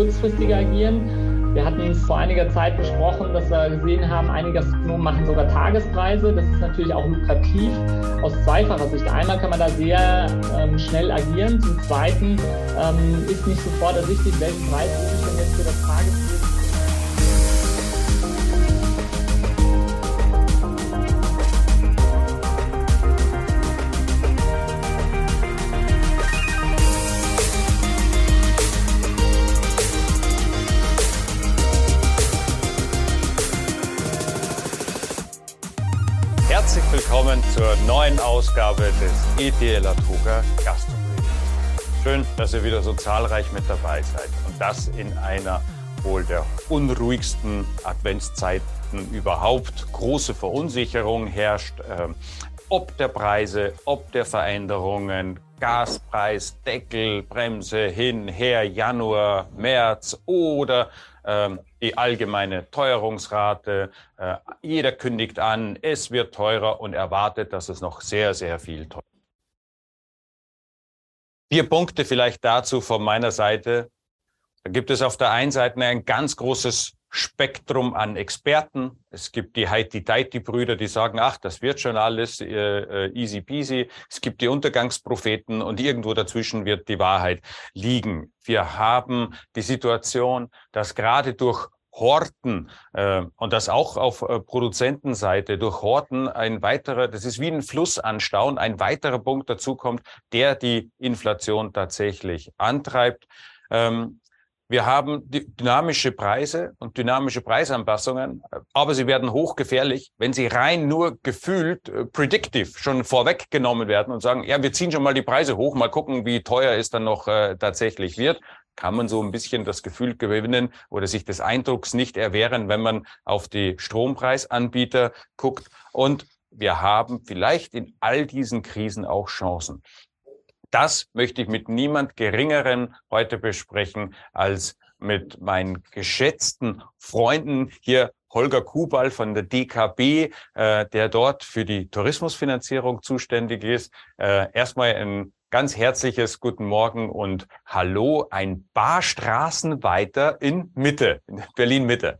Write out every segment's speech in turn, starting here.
kurzfristiger agieren. Wir hatten vor einiger Zeit besprochen, dass wir gesehen haben, einige Gastronomen machen sogar Tagespreise. Das ist natürlich auch lukrativ aus zweifacher Sicht. Einmal kann man da sehr ähm, schnell agieren. Zum Zweiten ähm, ist nicht sofort ersichtlich, welchen Preis ich denn jetzt für das Tagespreis Ausgabe des ETL Atuga Gastronomie. Schön, dass ihr wieder so zahlreich mit dabei seid und das in einer wohl der unruhigsten Adventszeiten überhaupt. Große Verunsicherung herrscht, äh, ob der Preise, ob der Veränderungen, Gaspreis, Deckel, Bremse, hin, her, Januar, März oder ähm, die allgemeine Teuerungsrate. Äh, jeder kündigt an, es wird teurer und erwartet, dass es noch sehr, sehr viel teurer wird. Vier Punkte vielleicht dazu von meiner Seite. Da gibt es auf der einen Seite ein ganz großes Spektrum an Experten. Es gibt die Heidi-Deiti-Brüder, die sagen, ach, das wird schon alles äh, äh, easy peasy. Es gibt die Untergangspropheten und irgendwo dazwischen wird die Wahrheit liegen. Wir haben die Situation, dass gerade durch Horten äh, und das auch auf äh, Produzentenseite durch Horten ein weiterer, das ist wie ein Flussanstauen, ein weiterer Punkt dazukommt, der die Inflation tatsächlich antreibt. Ähm, wir haben dynamische Preise und dynamische Preisanpassungen, aber sie werden hochgefährlich, wenn sie rein nur gefühlt äh, predictive schon vorweggenommen werden und sagen, ja, wir ziehen schon mal die Preise hoch, mal gucken, wie teuer es dann noch äh, tatsächlich wird. Kann man so ein bisschen das Gefühl gewinnen oder sich des Eindrucks nicht erwehren, wenn man auf die Strompreisanbieter guckt. Und wir haben vielleicht in all diesen Krisen auch Chancen. Das möchte ich mit niemand Geringeren heute besprechen als mit meinen geschätzten Freunden hier Holger Kubal von der DKB, äh, der dort für die Tourismusfinanzierung zuständig ist. Äh, erstmal ein ganz herzliches Guten Morgen und Hallo, ein paar Straßen weiter in Mitte, in Berlin Mitte.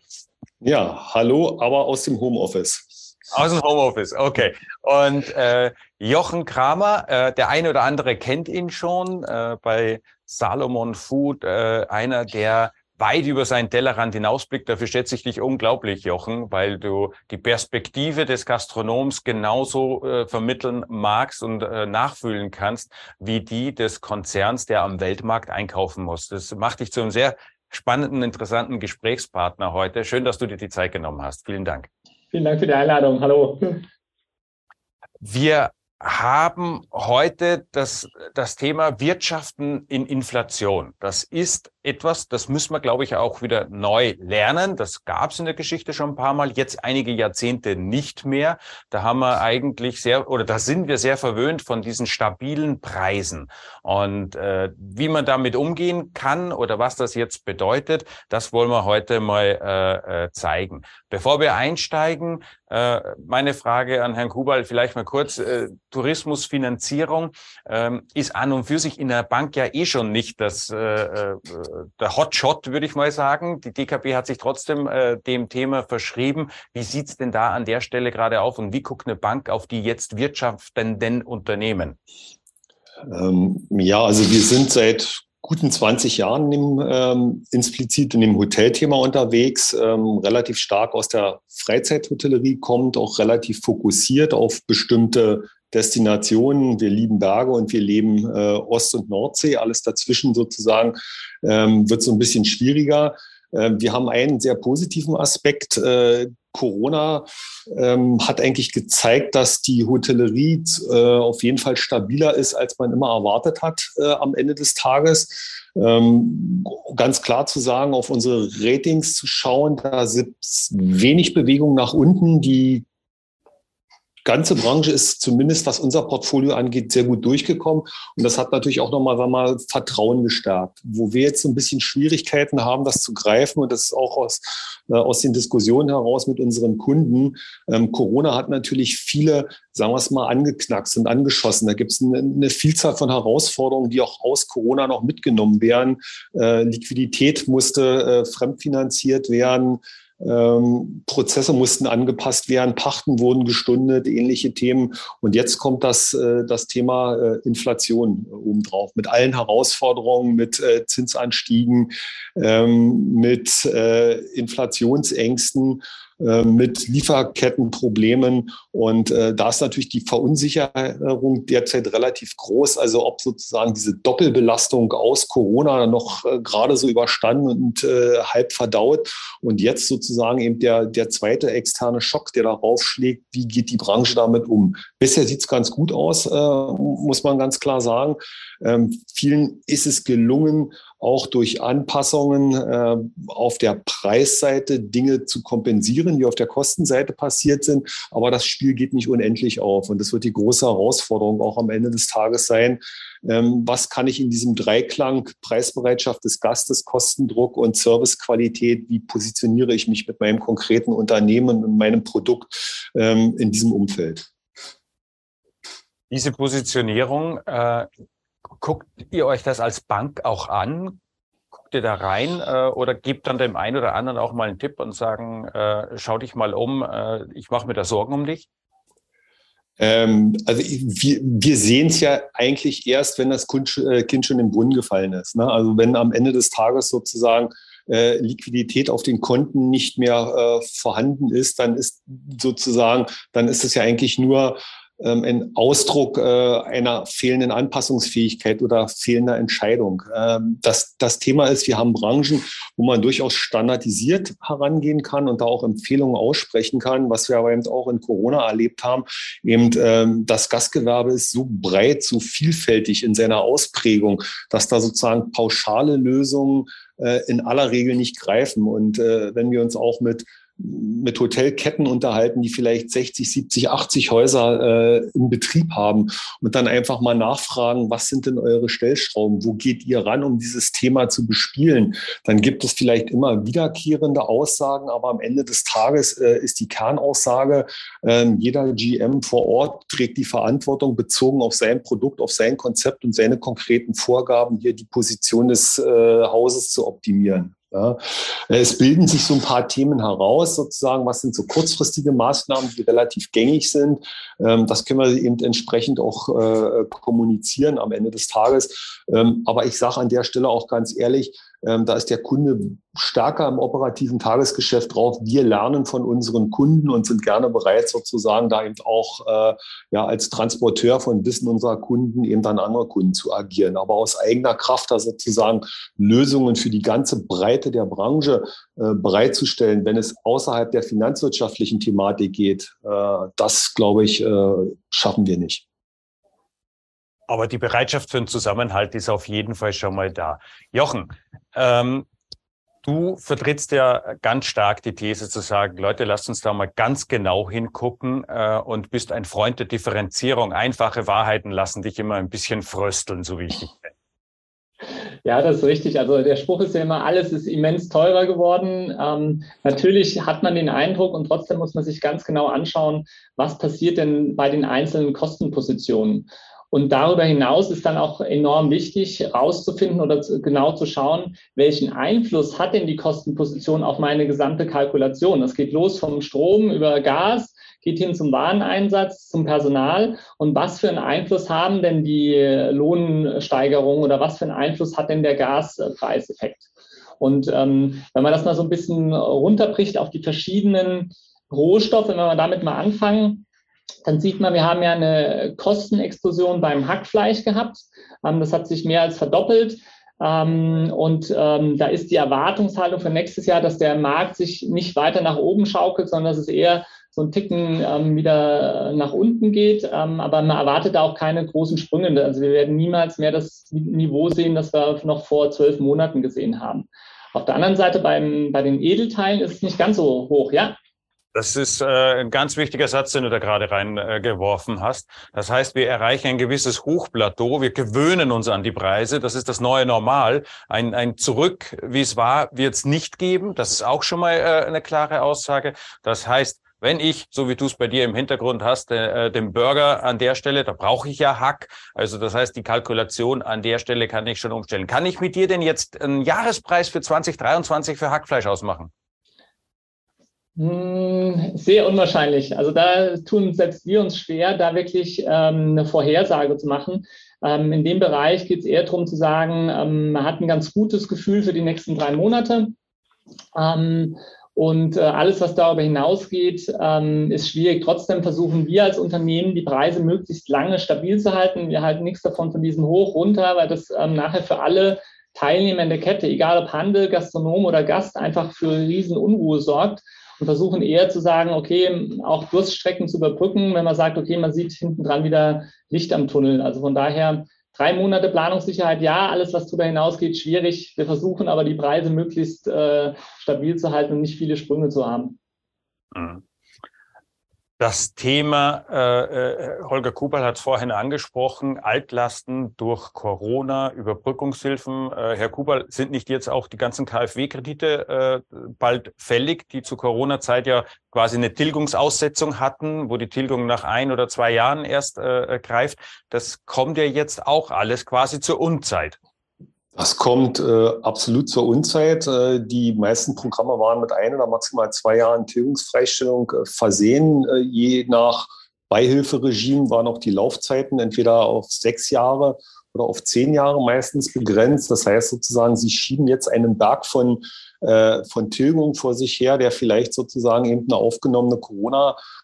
Ja, hallo, aber aus dem Homeoffice. Aus dem Homeoffice, okay. Und äh, Jochen Kramer, äh, der eine oder andere kennt ihn schon äh, bei Salomon Food, äh, einer, der weit über seinen Tellerrand hinausblickt. Dafür schätze ich dich unglaublich, Jochen, weil du die Perspektive des Gastronoms genauso äh, vermitteln magst und äh, nachfühlen kannst, wie die des Konzerns, der am Weltmarkt einkaufen muss. Das macht dich zu einem sehr spannenden, interessanten Gesprächspartner heute. Schön, dass du dir die Zeit genommen hast. Vielen Dank. Vielen Dank für die Einladung. Hallo. Wir haben heute das, das Thema Wirtschaften in Inflation. Das ist etwas, das müssen wir, glaube ich, auch wieder neu lernen. Das gab es in der Geschichte schon ein paar Mal, jetzt einige Jahrzehnte nicht mehr. Da haben wir eigentlich sehr, oder da sind wir sehr verwöhnt von diesen stabilen Preisen. Und äh, wie man damit umgehen kann oder was das jetzt bedeutet, das wollen wir heute mal äh, äh, zeigen. Bevor wir einsteigen, äh, meine Frage an Herrn Kubal vielleicht mal kurz. Äh, Tourismusfinanzierung ähm, ist an und für sich in der Bank ja eh schon nicht das, äh, äh der Hotshot, würde ich mal sagen. Die DKB hat sich trotzdem äh, dem Thema verschrieben. Wie sieht's denn da an der Stelle gerade auf und wie guckt eine Bank auf die jetzt wirtschaftenden Unternehmen? Ähm, ja, also wir sind seit guten 20 Jahren im, ähm, implizit in dem Hotelthema unterwegs, ähm, relativ stark aus der Freizeithotellerie kommt, auch relativ fokussiert auf bestimmte Destinationen. Wir lieben Berge und wir leben äh, Ost- und Nordsee. Alles dazwischen sozusagen ähm, wird so ein bisschen schwieriger. Ähm, wir haben einen sehr positiven Aspekt. Äh, Corona ähm, hat eigentlich gezeigt, dass die Hotellerie äh, auf jeden Fall stabiler ist, als man immer erwartet hat äh, am Ende des Tages. Ähm, ganz klar zu sagen, auf unsere Ratings zu schauen, da sind wenig Bewegung nach unten. Die ganze Branche ist zumindest, was unser Portfolio angeht, sehr gut durchgekommen. Und das hat natürlich auch nochmal mal Vertrauen gestärkt. Wo wir jetzt so ein bisschen Schwierigkeiten haben, das zu greifen, und das ist auch aus, äh, aus den Diskussionen heraus mit unseren Kunden. Ähm, Corona hat natürlich viele, sagen wir es mal, angeknackst und angeschossen. Da gibt es eine, eine, Vielzahl von Herausforderungen, die auch aus Corona noch mitgenommen werden. Äh, Liquidität musste äh, fremdfinanziert werden. Ähm, Prozesse mussten angepasst werden, Pachten wurden gestundet, ähnliche Themen. Und jetzt kommt das, äh, das Thema äh, Inflation äh, obendrauf mit allen Herausforderungen, mit äh, Zinsanstiegen, ähm, mit äh, Inflationsängsten. Äh, mit Lieferkettenproblemen. Und äh, da ist natürlich die Verunsicherung derzeit relativ groß. Also ob sozusagen diese Doppelbelastung aus Corona noch äh, gerade so überstanden und äh, halb verdaut und jetzt sozusagen eben der, der zweite externe Schock, der darauf schlägt, wie geht die Branche damit um? Bisher sieht es ganz gut aus, äh, muss man ganz klar sagen. Ähm, vielen ist es gelungen, auch durch Anpassungen äh, auf der Preisseite Dinge zu kompensieren, die auf der Kostenseite passiert sind. Aber das Spiel geht nicht unendlich auf. Und das wird die große Herausforderung auch am Ende des Tages sein. Ähm, was kann ich in diesem Dreiklang Preisbereitschaft des Gastes, Kostendruck und Servicequalität, wie positioniere ich mich mit meinem konkreten Unternehmen und meinem Produkt ähm, in diesem Umfeld? Diese Positionierung äh, guckt ihr euch das als Bank auch an? Guckt ihr da rein äh, oder gebt dann dem einen oder anderen auch mal einen Tipp und sagen, äh, schau dich mal um, äh, ich mache mir da Sorgen um dich? Ähm, also wir, wir sehen es ja eigentlich erst, wenn das äh, Kind schon im Brunnen gefallen ist. Ne? Also wenn am Ende des Tages sozusagen äh, Liquidität auf den Konten nicht mehr äh, vorhanden ist, dann ist sozusagen, dann ist es ja eigentlich nur ähm, ein Ausdruck äh, einer fehlenden Anpassungsfähigkeit oder fehlender Entscheidung. Ähm, das, das Thema ist, wir haben Branchen, wo man durchaus standardisiert herangehen kann und da auch Empfehlungen aussprechen kann, was wir aber eben auch in Corona erlebt haben. Eben ähm, das Gastgewerbe ist so breit, so vielfältig in seiner Ausprägung, dass da sozusagen pauschale Lösungen äh, in aller Regel nicht greifen. Und äh, wenn wir uns auch mit mit Hotelketten unterhalten, die vielleicht 60, 70, 80 Häuser äh, im Betrieb haben und dann einfach mal nachfragen, was sind denn eure Stellschrauben? Wo geht ihr ran, um dieses Thema zu bespielen? Dann gibt es vielleicht immer wiederkehrende Aussagen, aber am Ende des Tages äh, ist die Kernaussage, äh, jeder GM vor Ort trägt die Verantwortung bezogen auf sein Produkt, auf sein Konzept und seine konkreten Vorgaben, hier die Position des äh, Hauses zu optimieren. Ja. Es bilden sich so ein paar Themen heraus, sozusagen, was sind so kurzfristige Maßnahmen, die relativ gängig sind. Ähm, das können wir eben entsprechend auch äh, kommunizieren am Ende des Tages. Ähm, aber ich sage an der Stelle auch ganz ehrlich, ähm, da ist der Kunde stärker im operativen Tagesgeschäft drauf. Wir lernen von unseren Kunden und sind gerne bereit, sozusagen da eben auch äh, ja, als Transporteur von Wissen unserer Kunden eben dann andere Kunden zu agieren. Aber aus eigener Kraft da sozusagen Lösungen für die ganze Breite der Branche äh, bereitzustellen, wenn es außerhalb der finanzwirtschaftlichen Thematik geht, äh, das, glaube ich, äh, schaffen wir nicht. Aber die Bereitschaft für einen Zusammenhalt ist auf jeden Fall schon mal da. Jochen, ähm, du vertrittst ja ganz stark die These zu sagen, Leute, lasst uns da mal ganz genau hingucken äh, und bist ein Freund der Differenzierung. Einfache Wahrheiten lassen dich immer ein bisschen frösteln, so wie ich dich kenne. Ja, das ist richtig. Also der Spruch ist ja immer, alles ist immens teurer geworden. Ähm, natürlich hat man den Eindruck und trotzdem muss man sich ganz genau anschauen, was passiert denn bei den einzelnen Kostenpositionen. Und darüber hinaus ist dann auch enorm wichtig, herauszufinden oder zu, genau zu schauen, welchen Einfluss hat denn die Kostenposition auf meine gesamte Kalkulation. Das geht los vom Strom über Gas, geht hin zum Wareneinsatz, zum Personal. Und was für einen Einfluss haben denn die Lohnsteigerungen oder was für einen Einfluss hat denn der Gaspreiseffekt? Und ähm, wenn man das mal so ein bisschen runterbricht auf die verschiedenen Rohstoffe, wenn wir damit mal anfangen, dann sieht man, wir haben ja eine Kostenexplosion beim Hackfleisch gehabt. Ähm, das hat sich mehr als verdoppelt. Ähm, und ähm, da ist die Erwartungshaltung für nächstes Jahr, dass der Markt sich nicht weiter nach oben schaukelt, sondern dass es eher so ein Ticken wieder nach unten geht. Aber man erwartet da auch keine großen Sprünge. Also wir werden niemals mehr das Niveau sehen, das wir noch vor zwölf Monaten gesehen haben. Auf der anderen Seite beim, bei den Edelteilen ist es nicht ganz so hoch. Ja, Das ist äh, ein ganz wichtiger Satz, den du da gerade reingeworfen äh, hast. Das heißt, wir erreichen ein gewisses Hochplateau, wir gewöhnen uns an die Preise, das ist das neue Normal. Ein, ein Zurück, wie es war, wird es nicht geben. Das ist auch schon mal äh, eine klare Aussage. Das heißt, wenn ich, so wie du es bei dir im Hintergrund hast, äh, den Burger an der Stelle, da brauche ich ja Hack. Also das heißt, die Kalkulation an der Stelle kann ich schon umstellen. Kann ich mit dir denn jetzt einen Jahrespreis für 2023 für Hackfleisch ausmachen? Hm, sehr unwahrscheinlich. Also da tun selbst wir uns schwer, da wirklich ähm, eine Vorhersage zu machen. Ähm, in dem Bereich geht es eher darum zu sagen, ähm, man hat ein ganz gutes Gefühl für die nächsten drei Monate. Ähm, und äh, alles, was darüber hinausgeht, ähm, ist schwierig. Trotzdem versuchen wir als Unternehmen, die Preise möglichst lange stabil zu halten. Wir halten nichts davon von diesem Hoch runter, weil das ähm, nachher für alle Teilnehmer in der Kette, egal ob Handel, Gastronom oder Gast, einfach für riesen Unruhe sorgt und versuchen eher zu sagen, okay, auch Durststrecken zu überbrücken, wenn man sagt, okay, man sieht hinten dran wieder Licht am Tunnel. Also von daher drei Monate Planungssicherheit, ja, alles, was darüber hinausgeht, schwierig. Wir versuchen aber die Preise möglichst äh, stabil zu halten und nicht viele Sprünge zu haben. Mhm. Das Thema, äh, äh, Holger Kubal hat es vorhin angesprochen, Altlasten durch Corona, Überbrückungshilfen. Äh, Herr Kubal, sind nicht jetzt auch die ganzen KfW-Kredite äh, bald fällig, die zu Corona-Zeit ja quasi eine Tilgungsaussetzung hatten, wo die Tilgung nach ein oder zwei Jahren erst äh, greift? Das kommt ja jetzt auch alles quasi zur Unzeit. Das kommt äh, absolut zur Unzeit. Äh, die meisten Programme waren mit ein oder maximal zwei Jahren Tilgungsfreistellung äh, versehen. Äh, je nach Beihilferegime waren auch die Laufzeiten entweder auf sechs Jahre oder auf zehn Jahre meistens begrenzt. Das heißt sozusagen, sie schieben jetzt einen Berg von, äh, von Tilgung vor sich her, der vielleicht sozusagen eben eine aufgenommene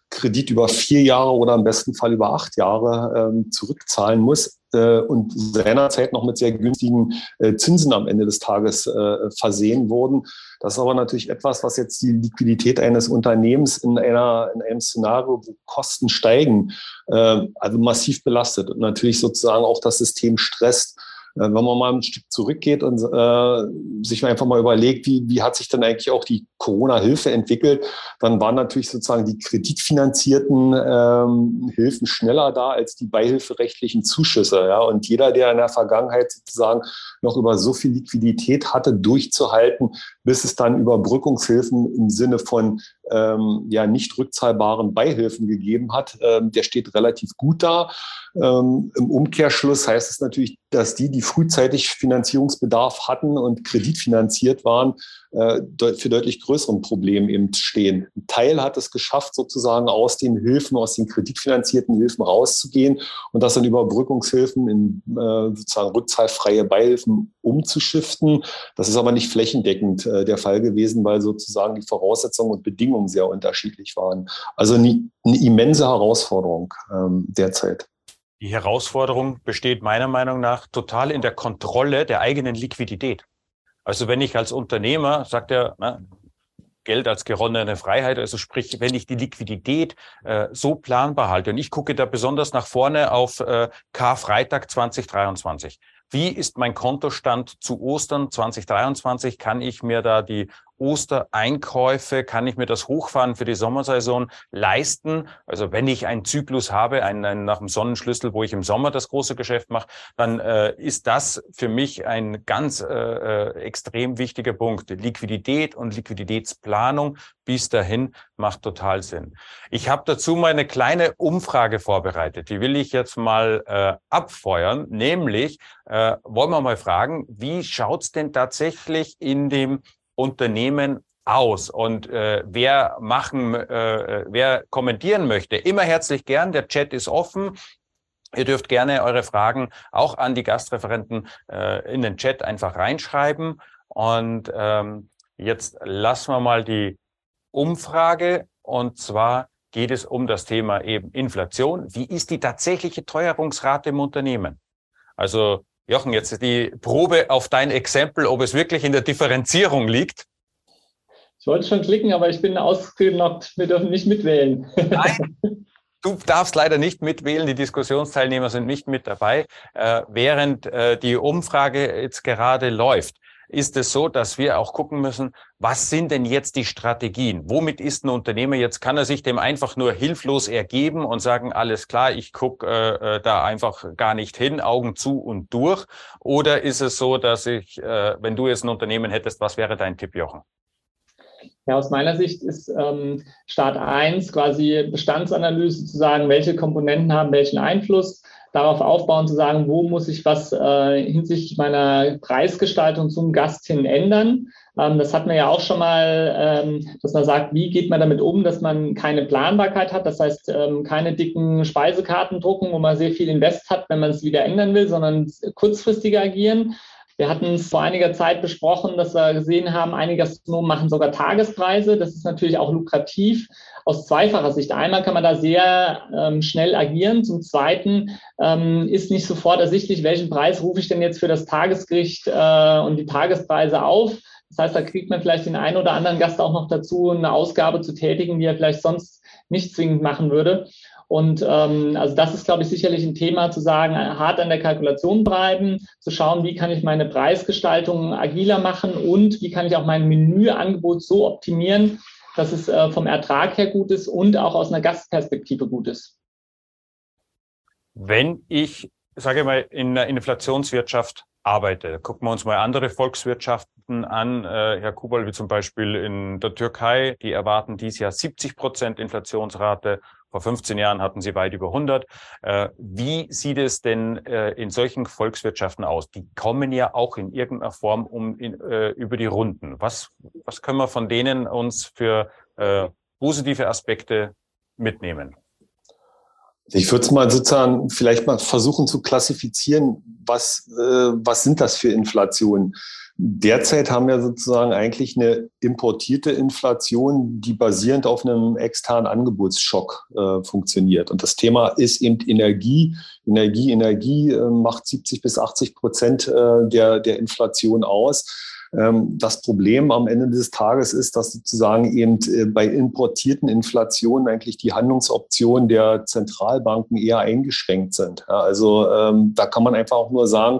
Corona-Kredit über vier Jahre oder im besten Fall über acht Jahre ähm, zurückzahlen muss äh, und seinerzeit noch mit sehr günstigen äh, Zinsen am Ende des Tages äh, versehen wurden. Das ist aber natürlich etwas, was jetzt die Liquidität eines Unternehmens in, einer, in einem Szenario, wo Kosten steigen, also massiv belastet und natürlich sozusagen auch das System stresst. Äh, wenn man mal ein Stück zurückgeht und äh, sich einfach mal überlegt, wie, wie hat sich dann eigentlich auch die Corona-Hilfe entwickelt, dann waren natürlich sozusagen die kreditfinanzierten ähm, Hilfen schneller da als die beihilferechtlichen Zuschüsse. Ja? Und jeder, der in der Vergangenheit sozusagen noch über so viel Liquidität hatte, durchzuhalten, bis es dann Überbrückungshilfen im Sinne von ähm, ja nicht rückzahlbaren Beihilfen gegeben hat, ähm, der steht relativ gut da. Ähm, Im Umkehrschluss heißt es natürlich, dass die, die frühzeitig Finanzierungsbedarf hatten und kreditfinanziert waren, äh, für deutlich größeren Problemen eben stehen. Ein Teil hat es geschafft, sozusagen aus den Hilfen, aus den kreditfinanzierten Hilfen rauszugehen und das in Überbrückungshilfen in äh, sozusagen rückzahlfreie Beihilfen umzuschiften. Das ist aber nicht flächendeckend äh, der Fall gewesen, weil sozusagen die Voraussetzungen und Bedingungen sehr unterschiedlich waren. Also eine, eine immense Herausforderung ähm, derzeit. Die Herausforderung besteht meiner Meinung nach total in der Kontrolle der eigenen Liquidität. Also wenn ich als Unternehmer, sagt er, na, Geld als geronnene Freiheit, also sprich, wenn ich die Liquidität äh, so planbar halte und ich gucke da besonders nach vorne auf äh, Karfreitag 2023. Wie ist mein Kontostand zu Ostern 2023? Kann ich mir da die Ostereinkäufe, kann ich mir das Hochfahren für die Sommersaison leisten? Also wenn ich einen Zyklus habe, einen, einen nach dem Sonnenschlüssel, wo ich im Sommer das große Geschäft mache, dann äh, ist das für mich ein ganz äh, äh, extrem wichtiger Punkt. Liquidität und Liquiditätsplanung bis dahin macht total Sinn. Ich habe dazu mal eine kleine Umfrage vorbereitet. Die will ich jetzt mal äh, abfeuern, nämlich äh, wollen wir mal fragen, wie schaut's denn tatsächlich in dem Unternehmen aus und äh, wer machen, äh, wer kommentieren möchte, immer herzlich gern. Der Chat ist offen. Ihr dürft gerne eure Fragen auch an die Gastreferenten äh, in den Chat einfach reinschreiben. Und ähm, jetzt lassen wir mal die Umfrage. Und zwar geht es um das Thema eben Inflation. Wie ist die tatsächliche Teuerungsrate im Unternehmen? Also Jochen, jetzt die Probe auf dein Exempel, ob es wirklich in der Differenzierung liegt. Ich wollte schon klicken, aber ich bin ausgenockt. Wir dürfen nicht mitwählen. Nein, du darfst leider nicht mitwählen. Die Diskussionsteilnehmer sind nicht mit dabei, äh, während äh, die Umfrage jetzt gerade läuft. Ist es so, dass wir auch gucken müssen, was sind denn jetzt die Strategien? Womit ist ein Unternehmer jetzt, kann er sich dem einfach nur hilflos ergeben und sagen, alles klar, ich gucke äh, äh, da einfach gar nicht hin, Augen zu und durch? Oder ist es so, dass ich, äh, wenn du jetzt ein Unternehmen hättest, was wäre dein Tipp, Jochen? Ja, aus meiner Sicht ist ähm, Start 1 quasi Bestandsanalyse zu sagen, welche Komponenten haben welchen Einfluss, darauf aufbauen zu sagen, wo muss ich was äh, hinsichtlich meiner Preisgestaltung zum Gast hin ändern. Ähm, das hat man ja auch schon mal, ähm, dass man sagt, wie geht man damit um, dass man keine Planbarkeit hat, das heißt ähm, keine dicken Speisekarten drucken, wo man sehr viel Invest hat, wenn man es wieder ändern will, sondern kurzfristiger agieren. Wir hatten es vor einiger Zeit besprochen, dass wir gesehen haben, einige Gastronomen machen sogar Tagespreise. Das ist natürlich auch lukrativ aus zweifacher Sicht. Einmal kann man da sehr ähm, schnell agieren. Zum Zweiten ähm, ist nicht sofort ersichtlich, welchen Preis rufe ich denn jetzt für das Tagesgericht äh, und die Tagespreise auf. Das heißt, da kriegt man vielleicht den einen oder anderen Gast auch noch dazu, eine Ausgabe zu tätigen, die er vielleicht sonst nicht zwingend machen würde. Und ähm, also das ist, glaube ich, sicherlich ein Thema zu sagen, hart an der Kalkulation bleiben, zu schauen, wie kann ich meine Preisgestaltung agiler machen und wie kann ich auch mein Menüangebot so optimieren, dass es äh, vom Ertrag her gut ist und auch aus einer Gastperspektive gut ist. Wenn ich, sage mal, in einer Inflationswirtschaft arbeite. Gucken wir uns mal andere Volkswirtschaften an, äh, Herr Kubal, wie zum Beispiel in der Türkei. Die erwarten dieses Jahr 70 Prozent Inflationsrate vor 15 Jahren hatten sie weit über 100. Äh, wie sieht es denn äh, in solchen Volkswirtschaften aus? Die kommen ja auch in irgendeiner Form um in, äh, über die Runden. Was, was können wir von denen uns für positive Aspekte mitnehmen? Ich würde es mal sozusagen vielleicht mal versuchen zu klassifizieren, was, äh, was sind das für Inflationen? Derzeit haben wir sozusagen eigentlich eine importierte Inflation, die basierend auf einem externen Angebotsschock äh, funktioniert. Und das Thema ist eben Energie. Energie, Energie äh, macht 70 bis 80 Prozent äh, der, der Inflation aus. Ähm, das Problem am Ende des Tages ist, dass sozusagen eben äh, bei importierten Inflationen eigentlich die Handlungsoptionen der Zentralbanken eher eingeschränkt sind. Also ähm, da kann man einfach auch nur sagen,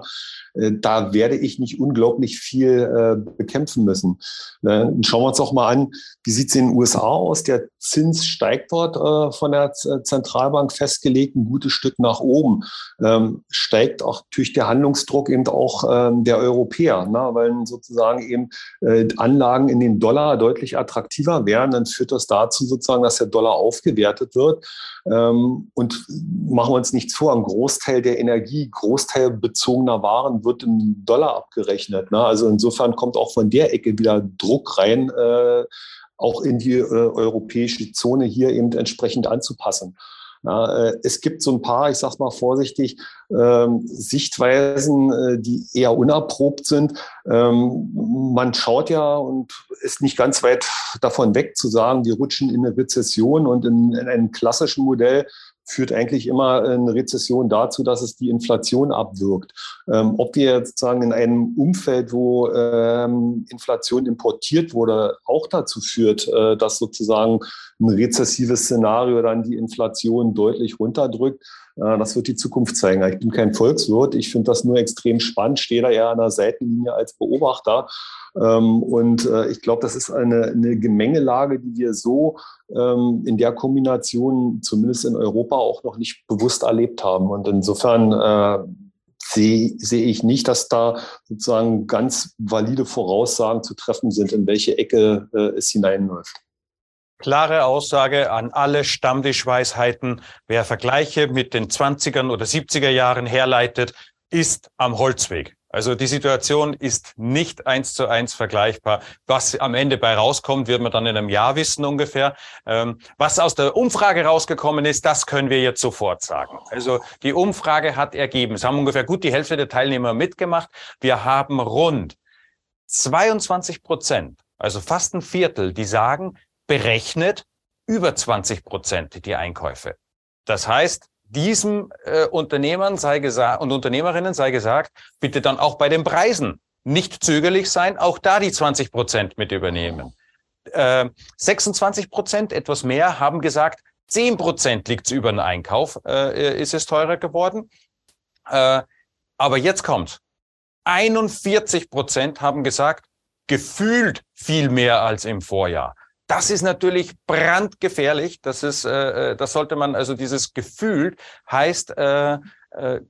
da werde ich nicht unglaublich viel äh, bekämpfen müssen. Äh, schauen wir uns doch mal an, wie sieht es in den USA aus? Der Zins steigt dort äh, von der Zentralbank festgelegt, ein gutes Stück nach oben. Ähm, steigt auch durch der Handlungsdruck eben auch ähm, der Europäer, ne? weil sozusagen eben äh, Anlagen in den Dollar deutlich attraktiver werden, dann führt das dazu sozusagen, dass der Dollar aufgewertet wird. Ähm, und machen wir uns nichts vor, ein Großteil der Energie, Großteil bezogener Waren wird in Dollar abgerechnet. Ne? Also insofern kommt auch von der Ecke wieder Druck rein, äh, auch in die äh, europäische Zone hier eben entsprechend anzupassen. Ja, äh, es gibt so ein paar, ich sage mal vorsichtig, ähm, Sichtweisen, äh, die eher unerprobt sind. Ähm, man schaut ja und ist nicht ganz weit davon weg zu sagen, wir rutschen in eine Rezession und in, in einem klassischen Modell führt eigentlich immer eine Rezession dazu, dass es die Inflation abwirkt. Ähm, ob wir jetzt sagen in einem Umfeld, wo ähm, Inflation importiert wurde, auch dazu führt, äh, dass sozusagen ein rezessives Szenario dann die Inflation deutlich runterdrückt, äh, das wird die Zukunft zeigen. Ich bin kein Volkswirt. Ich finde das nur extrem spannend, stehe da eher an der Seitenlinie als Beobachter. Ähm, und äh, ich glaube, das ist eine, eine Gemengelage, die wir so ähm, in der Kombination zumindest in Europa auch noch nicht bewusst erlebt haben. Und insofern äh, sehe seh ich nicht, dass da sozusagen ganz valide Voraussagen zu treffen sind, in welche Ecke es hineinläuft. Klare Aussage an alle Stammtischweisheiten. Wer Vergleiche mit den 20er oder 70er Jahren herleitet, ist am Holzweg. Also die Situation ist nicht eins zu eins vergleichbar. Was am Ende bei rauskommt, wird man dann in einem Jahr wissen ungefähr. Ähm, was aus der Umfrage rausgekommen ist, das können wir jetzt sofort sagen. Also die Umfrage hat ergeben, es haben ungefähr gut die Hälfte der Teilnehmer mitgemacht. Wir haben rund 22 Prozent, also fast ein Viertel, die sagen, berechnet über 20 Prozent die Einkäufe. Das heißt, diesem äh, Unternehmern sei gesagt und Unternehmerinnen sei gesagt, bitte dann auch bei den Preisen nicht zögerlich sein, auch da die 20 Prozent mit übernehmen. Äh, 26 Prozent, etwas mehr, haben gesagt, 10 Prozent liegt über den Einkauf, äh, ist es teurer geworden. Äh, aber jetzt kommt 41 Prozent haben gesagt, gefühlt viel mehr als im Vorjahr. Das ist natürlich brandgefährlich. Das ist, äh, äh, das sollte man, also dieses Gefühl heißt, äh, äh,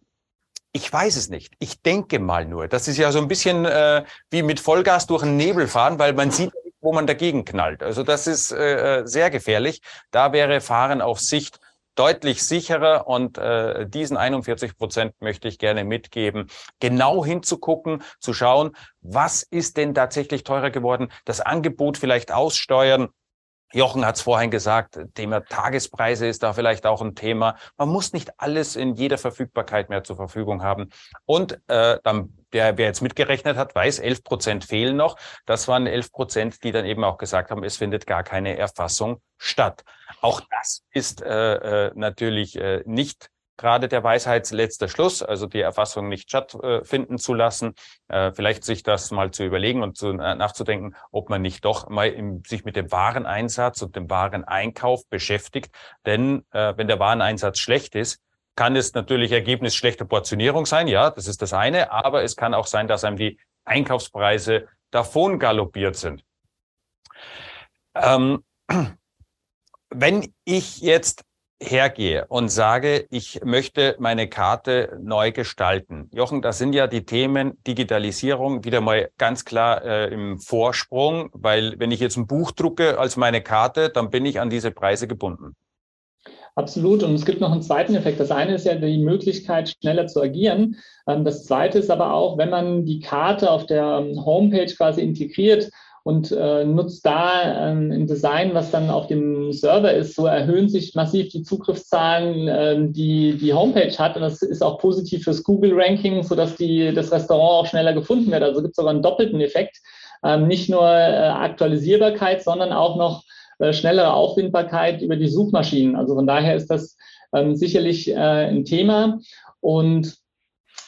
ich weiß es nicht. Ich denke mal nur. Das ist ja so ein bisschen äh, wie mit Vollgas durch den Nebel fahren, weil man sieht, wo man dagegen knallt. Also das ist äh, äh sehr gefährlich. Da wäre Fahren auf Sicht deutlich sicherer und äh, diesen 41 Prozent möchte ich gerne mitgeben, genau hinzugucken, zu schauen, was ist denn tatsächlich teurer geworden, das Angebot vielleicht aussteuern, Jochen hat es vorhin gesagt, Thema Tagespreise ist da vielleicht auch ein Thema. Man muss nicht alles in jeder Verfügbarkeit mehr zur Verfügung haben. Und äh, dann, der, wer jetzt mitgerechnet hat, weiß, 11 Prozent fehlen noch. Das waren 11 Prozent, die dann eben auch gesagt haben, es findet gar keine Erfassung statt. Auch das ist äh, äh, natürlich äh, nicht gerade der Weisheitsletzter Schluss, also die Erfassung nicht stattfinden zu lassen, äh, vielleicht sich das mal zu überlegen und zu, äh, nachzudenken, ob man nicht doch mal im, sich mit dem Wareneinsatz und dem Wareneinkauf beschäftigt. Denn äh, wenn der Wareneinsatz schlecht ist, kann es natürlich Ergebnis schlechter Portionierung sein, ja, das ist das eine, aber es kann auch sein, dass einem die Einkaufspreise davon galoppiert sind. Ähm, wenn ich jetzt hergehe und sage, ich möchte meine Karte neu gestalten. Jochen, das sind ja die Themen Digitalisierung wieder mal ganz klar äh, im Vorsprung, weil wenn ich jetzt ein Buch drucke als meine Karte, dann bin ich an diese Preise gebunden. Absolut. Und es gibt noch einen zweiten Effekt. Das eine ist ja die Möglichkeit, schneller zu agieren. Ähm, das zweite ist aber auch, wenn man die Karte auf der ähm, Homepage quasi integriert, und äh, nutzt da ähm, ein Design, was dann auf dem Server ist. So erhöhen sich massiv die Zugriffszahlen, äh, die die Homepage hat. Und das ist auch positiv fürs Google-Ranking, sodass die, das Restaurant auch schneller gefunden wird. Also gibt es sogar einen doppelten Effekt. Ähm, nicht nur äh, Aktualisierbarkeit, sondern auch noch äh, schnellere Auffindbarkeit über die Suchmaschinen. Also von daher ist das ähm, sicherlich äh, ein Thema. Und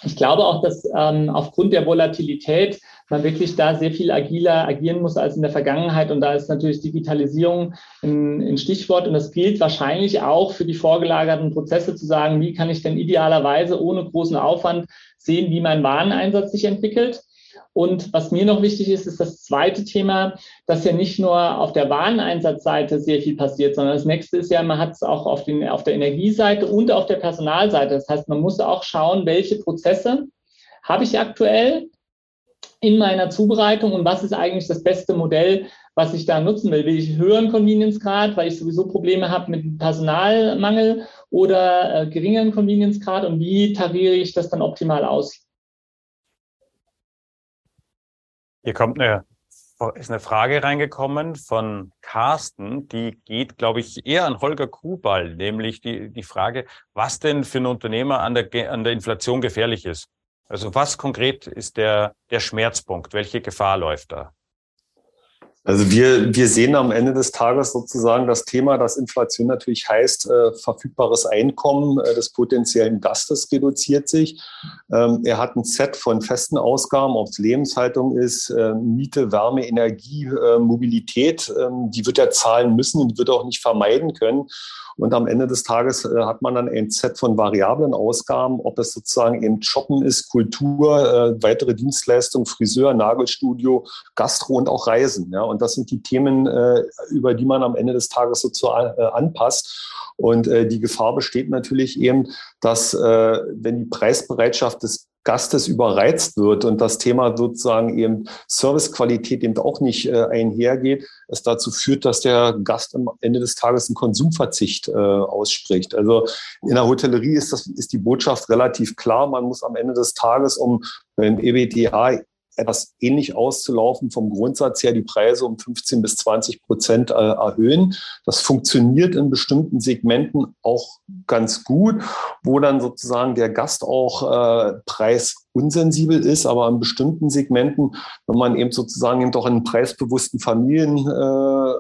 ich glaube auch, dass ähm, aufgrund der Volatilität man wirklich da sehr viel agiler agieren muss als in der Vergangenheit. Und da ist natürlich Digitalisierung ein, ein, Stichwort. Und das gilt wahrscheinlich auch für die vorgelagerten Prozesse zu sagen, wie kann ich denn idealerweise ohne großen Aufwand sehen, wie mein Wareneinsatz sich entwickelt. Und was mir noch wichtig ist, ist das zweite Thema, dass ja nicht nur auf der Wareneinsatzseite sehr viel passiert, sondern das nächste ist ja, man hat es auch auf, den, auf der Energieseite und auf der Personalseite. Das heißt, man muss auch schauen, welche Prozesse habe ich aktuell in meiner Zubereitung und was ist eigentlich das beste Modell, was ich da nutzen will. Will ich höheren Convenience-Grad, weil ich sowieso Probleme habe mit Personalmangel oder äh, geringeren Convenience-Grad und wie tariere ich das dann optimal aus? Hier kommt eine, ist eine Frage reingekommen von Carsten, die geht, glaube ich, eher an Holger Kubal, nämlich die, die Frage, was denn für ein Unternehmer an der, an der Inflation gefährlich ist. Also was konkret ist der, der Schmerzpunkt? Welche Gefahr läuft da? Also wir, wir sehen am Ende des Tages sozusagen das Thema, dass Inflation natürlich heißt, äh, verfügbares Einkommen äh, des potenziellen Gastes reduziert sich. Ähm, er hat ein Set von festen Ausgaben, ob es Lebenshaltung ist, äh, Miete, Wärme, Energie, äh, Mobilität. Ähm, die wird er zahlen müssen und wird auch nicht vermeiden können. Und am Ende des Tages äh, hat man dann ein Set von variablen Ausgaben, ob es sozusagen eben Shoppen ist, Kultur, äh, weitere Dienstleistungen, Friseur, Nagelstudio, Gastro und auch Reisen. Ja? Und das sind die Themen, äh, über die man am Ende des Tages sozusagen äh, anpasst. Und äh, die Gefahr besteht natürlich eben, dass äh, wenn die Preisbereitschaft des Gastes überreizt wird und das Thema sozusagen eben Servicequalität eben auch nicht äh, einhergeht, es dazu führt, dass der Gast am Ende des Tages einen Konsumverzicht äh, ausspricht. Also in der Hotellerie ist das ist die Botschaft relativ klar. Man muss am Ende des Tages, um beim EBTA etwas ähnlich auszulaufen, vom Grundsatz her die Preise um 15 bis 20 Prozent äh, erhöhen. Das funktioniert in bestimmten Segmenten auch ganz gut, wo dann sozusagen der Gast auch äh, preisunsensibel ist, aber in bestimmten Segmenten, wenn man eben sozusagen eben doch in preisbewussten Familien äh,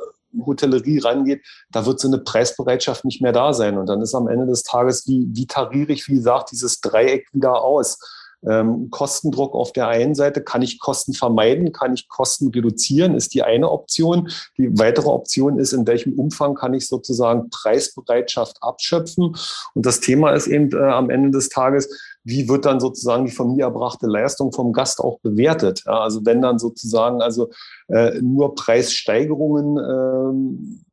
Hotellerie rangeht, da wird so eine Preisbereitschaft nicht mehr da sein. Und dann ist am Ende des Tages, wie, wie tariere ich, wie gesagt, dieses Dreieck wieder aus ähm, Kostendruck auf der einen Seite. Kann ich Kosten vermeiden? Kann ich Kosten reduzieren? Ist die eine Option. Die weitere Option ist, in welchem Umfang kann ich sozusagen Preisbereitschaft abschöpfen? Und das Thema ist eben äh, am Ende des Tages, wie wird dann sozusagen die von mir erbrachte Leistung vom Gast auch bewertet. Ja, also wenn dann sozusagen also äh, nur Preissteigerungen ähm,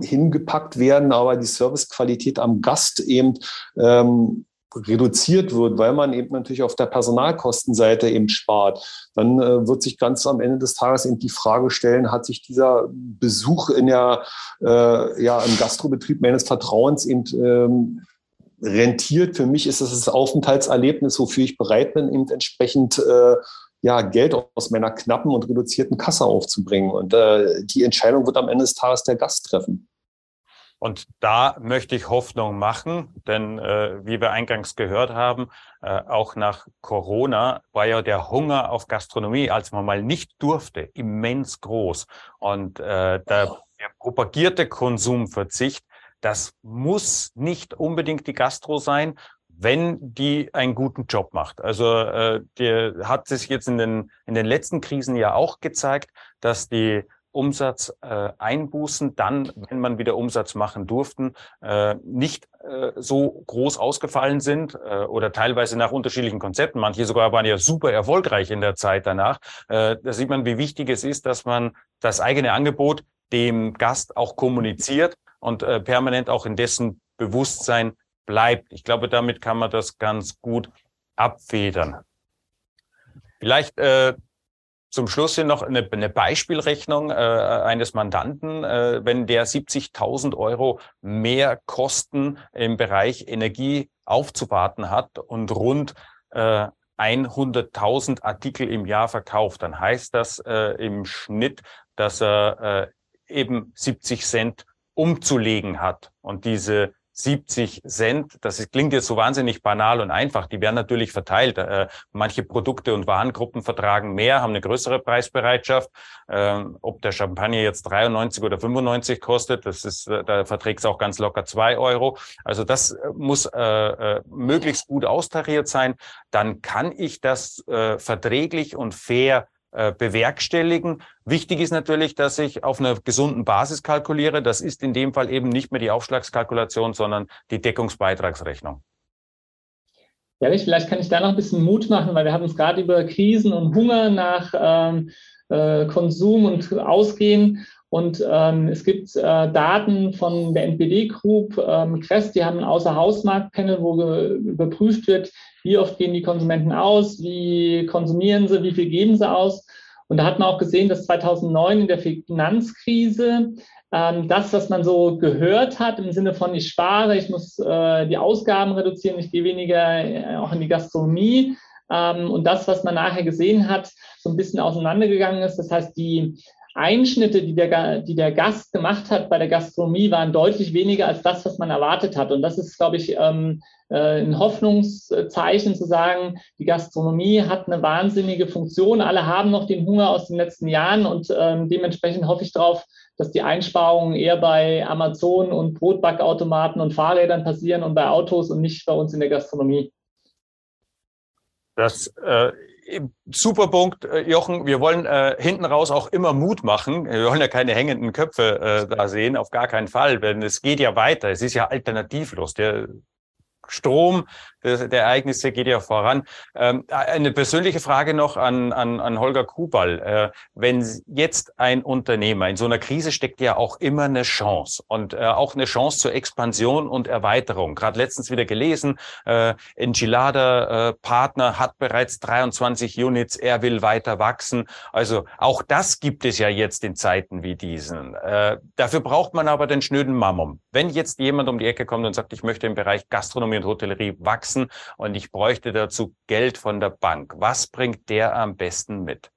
hingepackt werden, aber die Servicequalität am Gast eben ähm, reduziert wird, weil man eben natürlich auf der Personalkostenseite eben spart, dann äh, wird sich ganz am Ende des Tages eben die Frage stellen, hat sich dieser Besuch in der, äh, ja, im Gastrobetrieb meines Vertrauens eben ähm, rentiert. Für mich ist es das Aufenthaltserlebnis, wofür ich bereit bin, eben entsprechend äh, ja, Geld aus meiner knappen und reduzierten Kasse aufzubringen. Und äh, die Entscheidung wird am Ende des Tages der Gast treffen. Und da möchte ich Hoffnung machen, denn äh, wie wir eingangs gehört haben, äh, auch nach Corona war ja der Hunger auf Gastronomie, als man mal nicht durfte, immens groß. Und äh, der, der propagierte Konsumverzicht, das muss nicht unbedingt die Gastro sein, wenn die einen guten Job macht. Also äh, der hat sich jetzt in den, in den letzten Krisen ja auch gezeigt, dass die Umsatzeinbußen äh, dann, wenn man wieder Umsatz machen durften, äh, nicht äh, so groß ausgefallen sind äh, oder teilweise nach unterschiedlichen Konzepten. Manche sogar waren ja super erfolgreich in der Zeit danach. Äh, da sieht man, wie wichtig es ist, dass man das eigene Angebot dem Gast auch kommuniziert und äh, permanent auch in dessen Bewusstsein bleibt. Ich glaube, damit kann man das ganz gut abfedern. Vielleicht äh, zum Schluss hier noch eine, eine Beispielrechnung äh, eines Mandanten. Äh, wenn der 70.000 Euro mehr Kosten im Bereich Energie aufzuwarten hat und rund äh, 100.000 Artikel im Jahr verkauft, dann heißt das äh, im Schnitt, dass er äh, eben 70 Cent umzulegen hat. Und diese 70 Cent. Das ist, klingt jetzt so wahnsinnig banal und einfach. Die werden natürlich verteilt. Äh, manche Produkte und Warengruppen vertragen mehr, haben eine größere Preisbereitschaft. Ähm, ob der Champagner jetzt 93 oder 95 kostet, das ist, äh, da verträgt es auch ganz locker zwei Euro. Also das äh, muss äh, äh, möglichst gut austariert sein. Dann kann ich das verträglich und fair äh, bewerkstelligen. Wichtig ist natürlich, dass ich auf einer gesunden Basis kalkuliere. Das ist in dem Fall eben nicht mehr die Aufschlagskalkulation, sondern die Deckungsbeitragsrechnung. Ja, vielleicht kann ich da noch ein bisschen Mut machen, weil wir haben uns gerade über Krisen und Hunger nach ähm, äh, Konsum und Ausgehen und ähm, es gibt äh, Daten von der NPD Group, ähm, Crest, die haben ein Außerhausmarktpanel, wo überprüft wird, wie oft gehen die Konsumenten aus, wie konsumieren sie, wie viel geben sie aus. Und da hat man auch gesehen, dass 2009 in der Finanzkrise ähm, das, was man so gehört hat, im Sinne von ich spare, ich muss äh, die Ausgaben reduzieren, ich gehe weniger äh, auch in die Gastronomie. Ähm, und das, was man nachher gesehen hat, so ein bisschen auseinandergegangen ist. Das heißt, die Einschnitte, die der, die der Gast gemacht hat bei der Gastronomie, waren deutlich weniger als das, was man erwartet hat. Und das ist, glaube ich, ähm, äh, ein Hoffnungszeichen zu sagen, die Gastronomie hat eine wahnsinnige Funktion. Alle haben noch den Hunger aus den letzten Jahren und ähm, dementsprechend hoffe ich darauf, dass die Einsparungen eher bei Amazon und Brotbackautomaten und Fahrrädern passieren und bei Autos und nicht bei uns in der Gastronomie. Das äh, super Punkt, äh, Jochen. Wir wollen äh, hinten raus auch immer Mut machen. Wir wollen ja keine hängenden Köpfe äh, da sehen, auf gar keinen Fall, denn es geht ja weiter. Es ist ja alternativlos. Der Strom der, der Ereignisse geht ja voran. Ähm, eine persönliche Frage noch an, an, an Holger Kubal. Äh, wenn jetzt ein Unternehmer in so einer Krise steckt ja auch immer eine Chance und äh, auch eine Chance zur Expansion und Erweiterung. Gerade letztens wieder gelesen, äh, Enchilada äh, Partner hat bereits 23 Units, er will weiter wachsen. Also auch das gibt es ja jetzt in Zeiten wie diesen. Äh, dafür braucht man aber den schnöden Mammum. Wenn jetzt jemand um die Ecke kommt und sagt, ich möchte im Bereich Gastronomie und Hotellerie wachsen, wachsen und ich bräuchte dazu Geld von der Bank. Was bringt der am besten mit?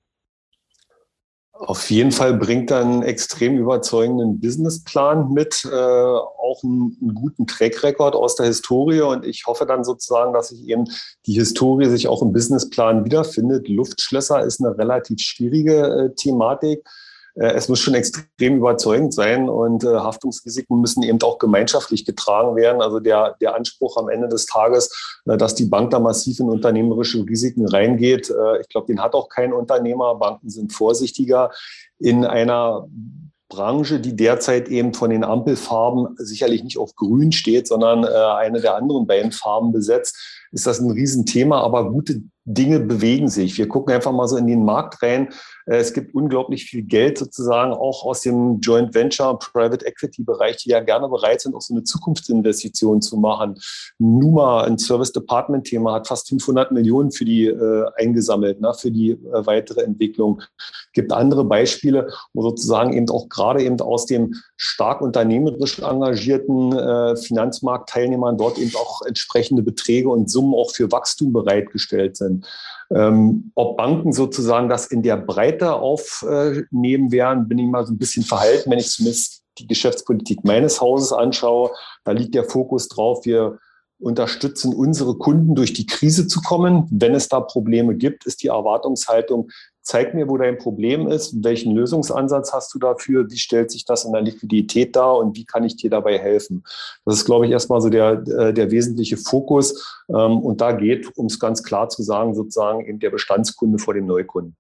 Auf jeden Fall bringt er einen extrem überzeugenden Businessplan mit, äh, auch einen, einen, guten Track-Record aus der Historie. Und ich hoffe dann sozusagen, dass sich eben die Historie sich auch im Businessplan wiederfindet. Luftschlösser ist eine relativ schwierige äh, Thematik. Äh, es muss schon extrem überzeugend sein und äh, Haftungsrisiken müssen eben auch gemeinschaftlich getragen werden. Also der, der Anspruch am Ende des Tages, äh, dass die Bank da massiv in unternehmerische Risiken reingeht, ich glaube, den hat auch kein Unternehmer. Banken sind vorsichtiger in einer Branche, die derzeit eben von den Ampelfarben sicherlich nicht auf grün steht, sondern eine der anderen beiden Farben besetzt ist das ein Riesenthema, aber gute Dinge bewegen sich. Wir gucken einfach mal so in den Markt rein. Äh, es gibt unglaublich viel Geld sozusagen auch aus dem Joint Venture Private Equity Bereich, die ja gerne bereit sind, auch so eine Zukunftsinvestition zu machen. Numa, ein Service Department Thema, hat fast 500 Millionen für die äh, eingesammelt, ne, für die äh, weitere Entwicklung. Gibt andere Beispiele, wo sozusagen eben auch gerade eben aus dem stark unternehmerisch engagierten äh, Finanzmarktteilnehmern dort eben auch entsprechende Beträge und Summen auch für Wachstum bereitgestellt sind sind. Ähm, ob Banken sozusagen das in der Breite aufnehmen werden, bin ich mal so ein bisschen verhalten, wenn ich zumindest die Geschäftspolitik meines Hauses anschaue. Da liegt der Fokus drauf, wir unterstützen unsere Kunden durch die Krise zu kommen. Wenn es da Probleme gibt, ist die Erwartungshaltung, zeig mir, wo dein Problem ist, welchen Lösungsansatz hast du dafür, wie stellt sich das in der Liquidität dar und wie kann ich dir dabei helfen. Das ist, glaube ich, erstmal so der, äh, der wesentliche Fokus. Ähm, und da geht, um es ganz klar zu sagen, sozusagen eben der Bestandskunde vor dem Neukunden.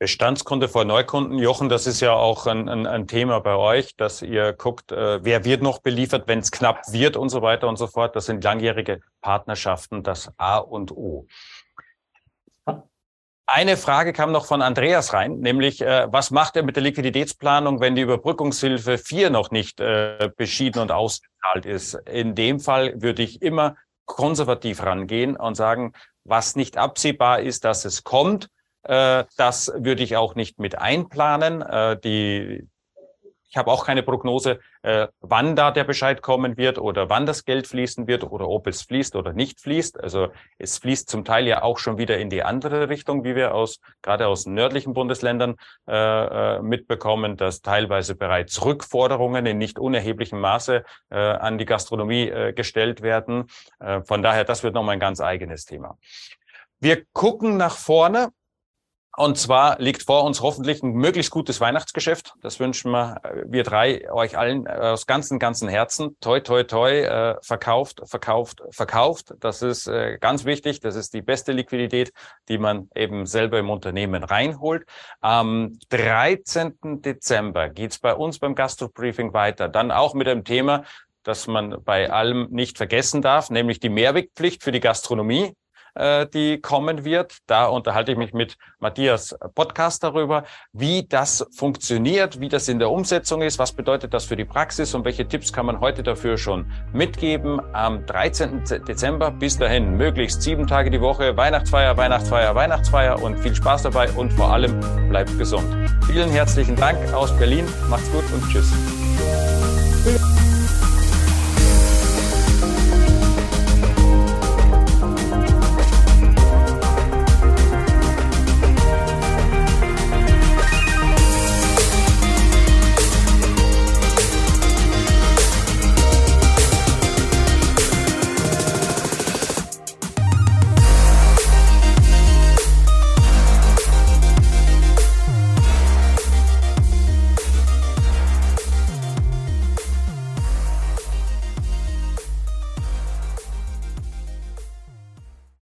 Bestandskunde vor Neukunden. Jochen, das ist ja auch ein, ein, ein Thema bei euch, dass ihr guckt, äh, wer wird noch beliefert, wenn es knapp wird und so weiter und so fort. Das sind langjährige Partnerschaften, das A und O. Eine Frage kam noch von Andreas rein, nämlich äh, was macht er mit der Liquiditätsplanung, wenn die Überbrückungshilfe 4 noch nicht äh, beschieden und ausgezahlt ist? In dem Fall würde ich immer konservativ rangehen und sagen, was nicht absehbar ist, dass es kommt, äh, das würde ich auch nicht mit einplanen. Äh, die ich habe auch keine Prognose, äh, wann da der Bescheid kommen wird oder wann das Geld fließen wird oder ob es fließt oder nicht fließt. Also es fließt zum Teil ja auch schon wieder in die andere Richtung, wie wir aus gerade aus nördlichen Bundesländern äh, äh, mitbekommen, dass teilweise bereits Rückforderungen in nicht unerheblichem Maße äh, an die Gastronomie äh, gestellt werden. Äh, von daher, das wird nochmal ein ganz eigenes Thema. Wir gucken nach vorne und zwar liegt vor uns hoffentlich ein möglichst gutes Weihnachtsgeschäft. Das wünschen wir, äh, wir drei, euch allen äh, aus ganzem, ganzen Herzen. Toi, toi, toi, äh, verkauft, verkauft, verkauft. Das ist äh, ganz wichtig. Das ist die beste Liquidität, die man eben selber im Unternehmen reinholt. Am 13. Dezember geht's bei uns beim Gastro-Briefing weiter. Dann auch mit dem Thema, das man bei allem nicht vergessen darf, nämlich die Mehrwegpflicht für die Gastronomie. Äh, die kommen wird. Da unterhalte ich mich mit Matthias Podcast darüber, wie das funktioniert, wie das in der Umsetzung ist, was bedeutet das für die Praxis und welche Tipps kann man heute dafür schon mitgeben. Am 13. Dezember bis dahin möglichst sieben Tage die Woche Weihnachtsfeier, Weihnachtsfeier, Weihnachtsfeier und viel Spaß dabei und vor allem bleibt gesund. Vielen herzlichen Dank aus Berlin. Macht's gut und tschüss.